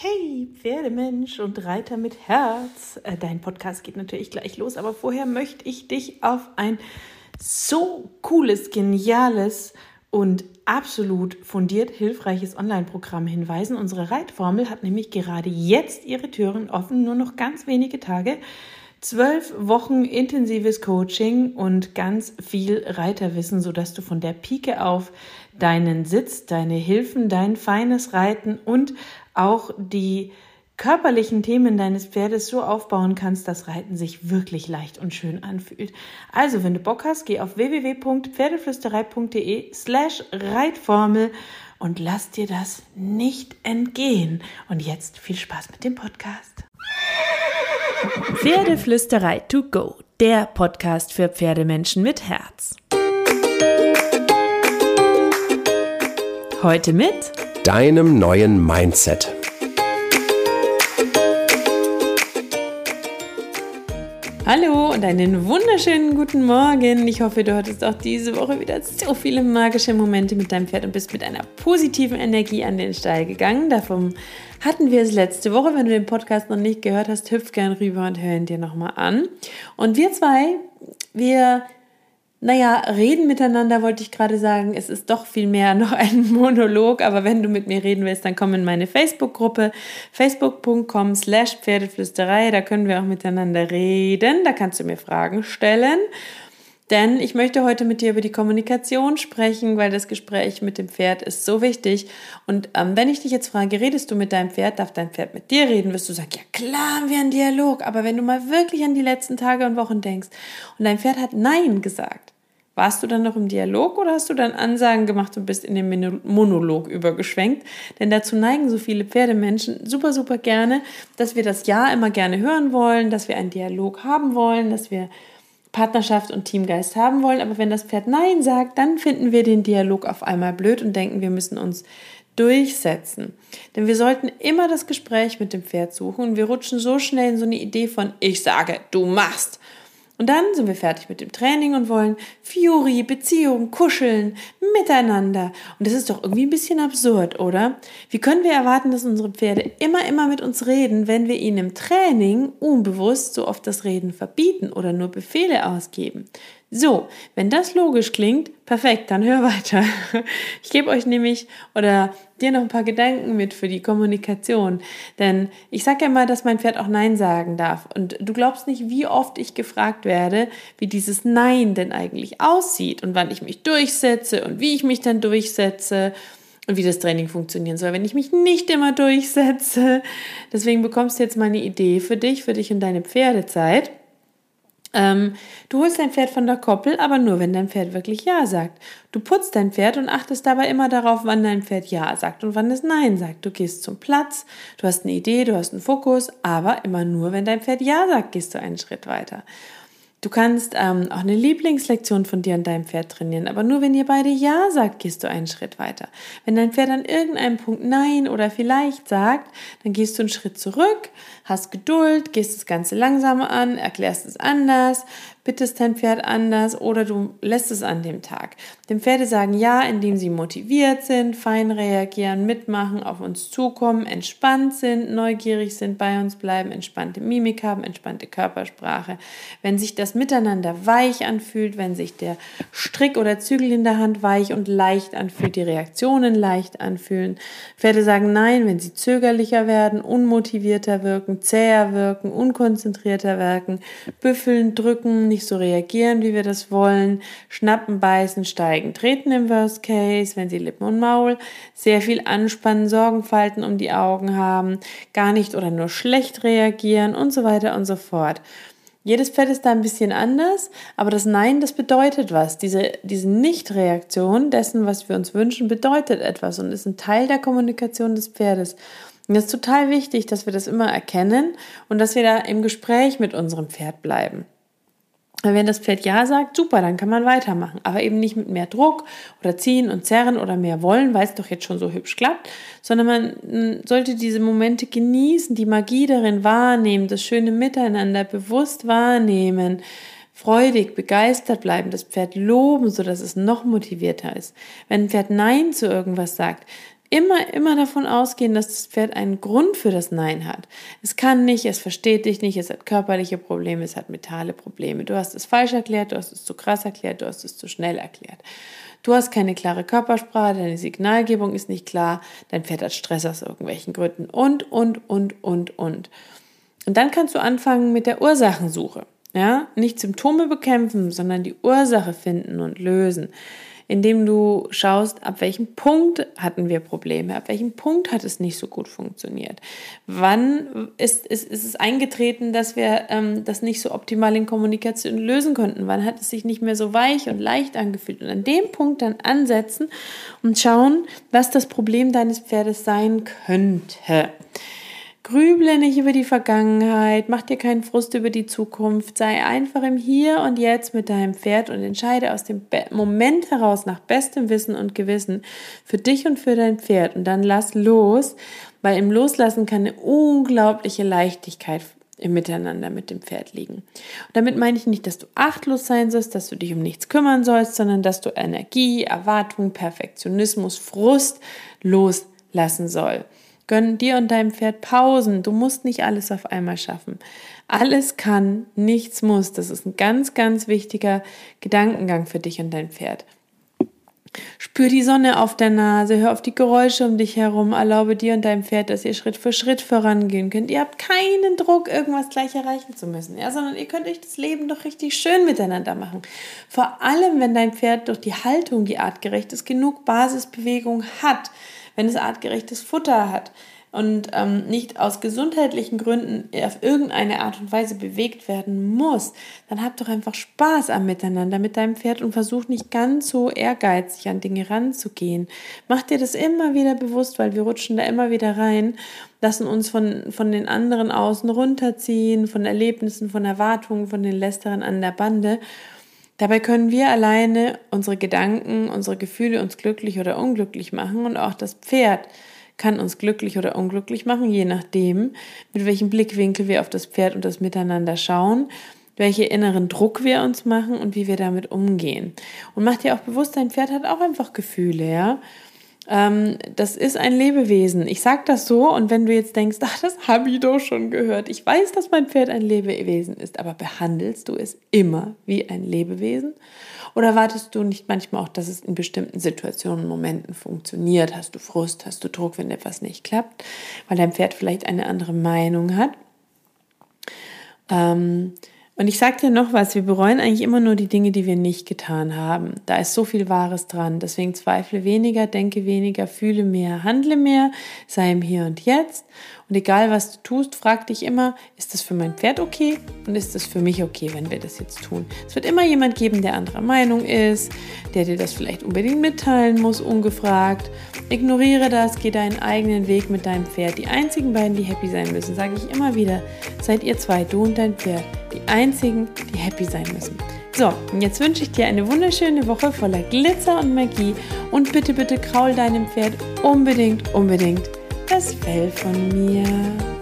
Hey, Pferdemensch und Reiter mit Herz. Äh, dein Podcast geht natürlich gleich los, aber vorher möchte ich dich auf ein so cooles, geniales und absolut fundiert hilfreiches Online-Programm hinweisen. Unsere Reitformel hat nämlich gerade jetzt ihre Türen offen, nur noch ganz wenige Tage. Zwölf Wochen intensives Coaching und ganz viel Reiterwissen, sodass du von der Pike auf deinen Sitz, deine Hilfen, dein feines Reiten und auch die körperlichen Themen deines Pferdes so aufbauen kannst, dass Reiten sich wirklich leicht und schön anfühlt. Also, wenn du Bock hast, geh auf www.pferdeflüsterei.de slash Reitformel und lass dir das nicht entgehen. Und jetzt viel Spaß mit dem Podcast. Pferdeflüsterei to go, der Podcast für Pferdemenschen mit Herz. Heute mit deinem neuen Mindset. Hallo und einen wunderschönen guten Morgen. Ich hoffe, du hattest auch diese Woche wieder so viele magische Momente mit deinem Pferd und bist mit einer positiven Energie an den Stall gegangen. Davon hatten wir es letzte Woche. Wenn du den Podcast noch nicht gehört hast, hüpf gern rüber und hör ihn dir nochmal an. Und wir zwei, wir naja, reden miteinander wollte ich gerade sagen. Es ist doch viel mehr noch ein Monolog, aber wenn du mit mir reden willst, dann komm in meine Facebook-Gruppe, facebook.com slash Pferdeflüsterei. Da können wir auch miteinander reden. Da kannst du mir Fragen stellen. Denn ich möchte heute mit dir über die Kommunikation sprechen, weil das Gespräch mit dem Pferd ist so wichtig. Und ähm, wenn ich dich jetzt frage, redest du mit deinem Pferd, darf dein Pferd mit dir reden, wirst du sagen, ja klar haben wir einen Dialog. Aber wenn du mal wirklich an die letzten Tage und Wochen denkst und dein Pferd hat Nein gesagt, warst du dann noch im Dialog oder hast du dann Ansagen gemacht und bist in den Monolog übergeschwenkt? Denn dazu neigen so viele Pferdemenschen super, super gerne, dass wir das Ja immer gerne hören wollen, dass wir einen Dialog haben wollen, dass wir Partnerschaft und Teamgeist haben wollen. Aber wenn das Pferd Nein sagt, dann finden wir den Dialog auf einmal blöd und denken, wir müssen uns durchsetzen. Denn wir sollten immer das Gespräch mit dem Pferd suchen und wir rutschen so schnell in so eine Idee von ich sage, du machst. Und dann sind wir fertig mit dem Training und wollen Fury, Beziehung, Kuscheln, Miteinander. Und das ist doch irgendwie ein bisschen absurd, oder? Wie können wir erwarten, dass unsere Pferde immer, immer mit uns reden, wenn wir ihnen im Training unbewusst so oft das Reden verbieten oder nur Befehle ausgeben? So, wenn das logisch klingt, perfekt, dann hör weiter. Ich gebe euch nämlich oder dir noch ein paar Gedanken mit für die Kommunikation. Denn ich sage ja immer, dass mein Pferd auch Nein sagen darf. Und du glaubst nicht, wie oft ich gefragt werde, wie dieses Nein denn eigentlich aussieht und wann ich mich durchsetze und wie ich mich dann durchsetze und wie das Training funktionieren soll, wenn ich mich nicht immer durchsetze. Deswegen bekommst du jetzt mal eine Idee für dich, für dich und deine Pferdezeit. Ähm, du holst dein Pferd von der Koppel, aber nur, wenn dein Pferd wirklich Ja sagt. Du putzt dein Pferd und achtest dabei immer darauf, wann dein Pferd Ja sagt und wann es Nein sagt. Du gehst zum Platz, du hast eine Idee, du hast einen Fokus, aber immer nur, wenn dein Pferd Ja sagt, gehst du einen Schritt weiter. Du kannst ähm, auch eine Lieblingslektion von dir und deinem Pferd trainieren, aber nur wenn ihr beide Ja sagt, gehst du einen Schritt weiter. Wenn dein Pferd an irgendeinem Punkt Nein oder vielleicht sagt, dann gehst du einen Schritt zurück, hast Geduld, gehst das Ganze langsamer an, erklärst es anders, bittest dein Pferd anders oder du lässt es an dem Tag. Dem Pferde sagen ja, indem sie motiviert sind, fein reagieren, mitmachen, auf uns zukommen, entspannt sind, neugierig sind, bei uns bleiben, entspannte Mimik haben, entspannte Körpersprache. Wenn sich das miteinander weich anfühlt, wenn sich der Strick oder Zügel in der Hand weich und leicht anfühlt, die Reaktionen leicht anfühlen. Pferde sagen nein, wenn sie zögerlicher werden, unmotivierter wirken, zäher wirken, unkonzentrierter wirken, büffeln, drücken, nicht so reagieren, wie wir das wollen, schnappen, beißen, steigen, treten im Worst Case, wenn sie Lippen und Maul, sehr viel anspannen, Sorgenfalten um die Augen haben, gar nicht oder nur schlecht reagieren und so weiter und so fort. Jedes Pferd ist da ein bisschen anders, aber das Nein, das bedeutet was. Diese, diese Nicht-Reaktion dessen, was wir uns wünschen, bedeutet etwas und ist ein Teil der Kommunikation des Pferdes. Und es ist total wichtig, dass wir das immer erkennen und dass wir da im Gespräch mit unserem Pferd bleiben. Wenn das Pferd Ja sagt, super, dann kann man weitermachen. Aber eben nicht mit mehr Druck oder ziehen und zerren oder mehr wollen, weil es doch jetzt schon so hübsch klappt, sondern man sollte diese Momente genießen, die Magie darin wahrnehmen, das schöne Miteinander bewusst wahrnehmen, freudig, begeistert bleiben, das Pferd loben, sodass es noch motivierter ist. Wenn ein Pferd Nein zu irgendwas sagt, immer, immer davon ausgehen, dass das Pferd einen Grund für das Nein hat. Es kann nicht, es versteht dich nicht, es hat körperliche Probleme, es hat mentale Probleme. Du hast es falsch erklärt, du hast es zu krass erklärt, du hast es zu schnell erklärt. Du hast keine klare Körpersprache, deine Signalgebung ist nicht klar, dein Pferd hat Stress aus irgendwelchen Gründen und, und, und, und, und. Und dann kannst du anfangen mit der Ursachensuche. Ja, nicht Symptome bekämpfen, sondern die Ursache finden und lösen indem du schaust, ab welchem Punkt hatten wir Probleme, ab welchem Punkt hat es nicht so gut funktioniert. Wann ist, ist, ist es eingetreten, dass wir ähm, das nicht so optimal in Kommunikation lösen konnten? Wann hat es sich nicht mehr so weich und leicht angefühlt? Und an dem Punkt dann ansetzen und schauen, was das Problem deines Pferdes sein könnte. Grüble nicht über die Vergangenheit, mach dir keinen Frust über die Zukunft, sei einfach im Hier und Jetzt mit deinem Pferd und entscheide aus dem Moment heraus nach bestem Wissen und Gewissen für dich und für dein Pferd und dann lass los, weil im Loslassen kann eine unglaubliche Leichtigkeit im Miteinander mit dem Pferd liegen. Und damit meine ich nicht, dass du achtlos sein sollst, dass du dich um nichts kümmern sollst, sondern dass du Energie, Erwartung, Perfektionismus, Frust loslassen sollst. Gönn dir und deinem Pferd Pausen. Du musst nicht alles auf einmal schaffen. Alles kann, nichts muss. Das ist ein ganz, ganz wichtiger Gedankengang für dich und dein Pferd. Spür die Sonne auf der Nase, hör auf die Geräusche um dich herum, erlaube dir und deinem Pferd, dass ihr Schritt für Schritt vorangehen könnt. Ihr habt keinen Druck, irgendwas gleich erreichen zu müssen, ja, sondern ihr könnt euch das Leben doch richtig schön miteinander machen. Vor allem, wenn dein Pferd durch die Haltung, die artgerecht ist, genug Basisbewegung hat wenn es artgerechtes Futter hat und ähm, nicht aus gesundheitlichen Gründen auf irgendeine Art und Weise bewegt werden muss, dann hab doch einfach Spaß am Miteinander mit deinem Pferd und versuch nicht ganz so ehrgeizig an Dinge ranzugehen. Mach dir das immer wieder bewusst, weil wir rutschen da immer wieder rein, lassen uns von, von den anderen außen runterziehen, von Erlebnissen, von Erwartungen, von den Lästeren an der Bande. Dabei können wir alleine unsere Gedanken, unsere Gefühle uns glücklich oder unglücklich machen und auch das Pferd kann uns glücklich oder unglücklich machen, je nachdem, mit welchem Blickwinkel wir auf das Pferd und das Miteinander schauen, welche inneren Druck wir uns machen und wie wir damit umgehen. Und mach dir auch bewusst, dein Pferd hat auch einfach Gefühle, ja ähm, das ist ein Lebewesen. Ich sage das so und wenn du jetzt denkst, ach, das habe ich doch schon gehört. Ich weiß, dass mein Pferd ein Lebewesen ist, aber behandelst du es immer wie ein Lebewesen? Oder wartest du nicht manchmal auch, dass es in bestimmten Situationen, und Momenten funktioniert? Hast du Frust, hast du Druck, wenn etwas nicht klappt, weil dein Pferd vielleicht eine andere Meinung hat? Ähm, und ich sag dir noch was, wir bereuen eigentlich immer nur die Dinge, die wir nicht getan haben. Da ist so viel Wahres dran. Deswegen zweifle weniger, denke weniger, fühle mehr, handle mehr, sei im Hier und Jetzt. Und egal was du tust, frag dich immer, ist das für mein Pferd okay und ist das für mich okay, wenn wir das jetzt tun? Es wird immer jemand geben, der anderer Meinung ist, der dir das vielleicht unbedingt mitteilen muss, ungefragt. Ignoriere das, geh deinen eigenen Weg mit deinem Pferd. Die einzigen beiden, die happy sein müssen, sage ich immer wieder, seid ihr zwei, du und dein Pferd, die einzigen, die happy sein müssen. So, und jetzt wünsche ich dir eine wunderschöne Woche voller Glitzer und Magie und bitte, bitte kraul deinem Pferd unbedingt, unbedingt das Fell von mir.